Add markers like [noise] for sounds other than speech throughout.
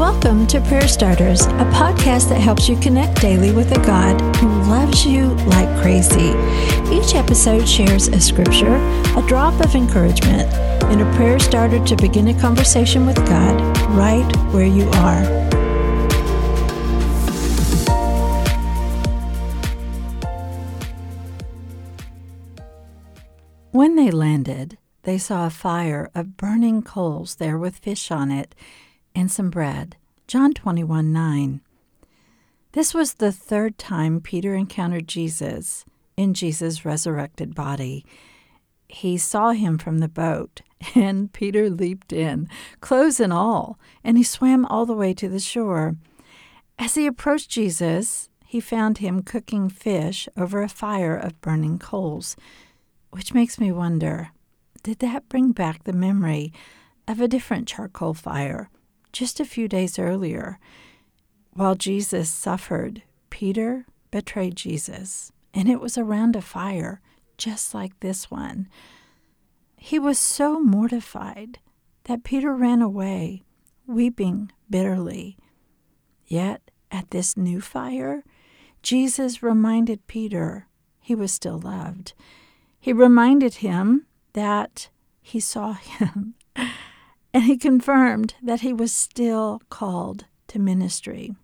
Welcome to Prayer Starters, a podcast that helps you connect daily with a God who loves you like crazy. Each episode shares a scripture, a drop of encouragement, and a prayer starter to begin a conversation with God right where you are. When they landed, they saw a fire of burning coals there with fish on it and some bread. John 21 9. This was the third time Peter encountered Jesus in Jesus' resurrected body. He saw him from the boat, [laughs] and Peter leaped in, clothes and all, and he swam all the way to the shore. As he approached Jesus, he found him cooking fish over a fire of burning coals, which makes me wonder did that bring back the memory of a different charcoal fire? Just a few days earlier, while Jesus suffered, Peter betrayed Jesus, and it was around a fire just like this one. He was so mortified that Peter ran away, weeping bitterly. Yet, at this new fire, Jesus reminded Peter he was still loved. He reminded him that he saw him [laughs] and he confirmed that he was still called to ministry.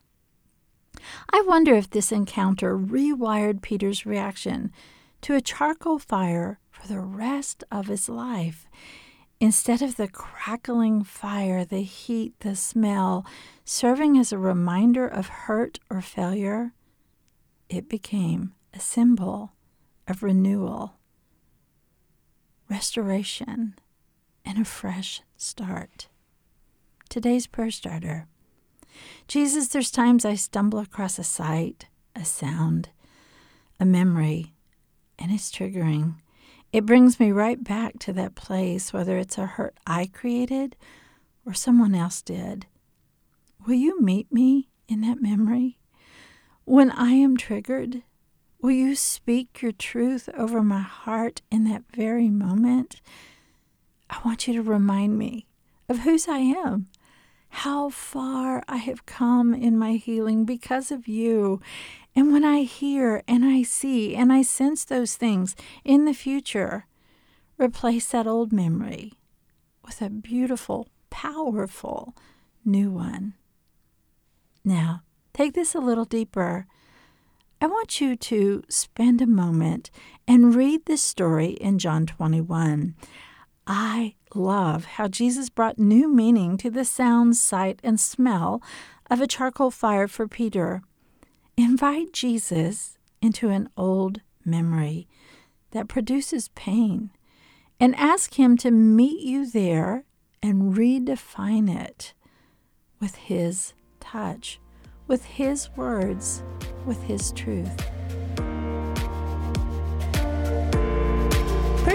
I wonder if this encounter rewired Peter's reaction to a charcoal fire for the rest of his life. Instead of the crackling fire, the heat, the smell, serving as a reminder of hurt or failure, it became a symbol of renewal, restoration, and a fresh start. Today's prayer starter Jesus, there's times I stumble across a sight, a sound, a memory, and it's triggering. It brings me right back to that place, whether it's a hurt I created or someone else did. Will you meet me in that memory? When I am triggered, will you speak your truth over my heart in that very moment? I want you to remind me of whose I am, how far I have come in my healing because of you. And when I hear and I see and I sense those things in the future, replace that old memory with a beautiful, powerful new one. Now, take this a little deeper. I want you to spend a moment and read this story in John 21. I love how Jesus brought new meaning to the sound, sight, and smell of a charcoal fire for Peter. Invite Jesus into an old memory that produces pain and ask Him to meet you there and redefine it with His touch, with His words, with His truth.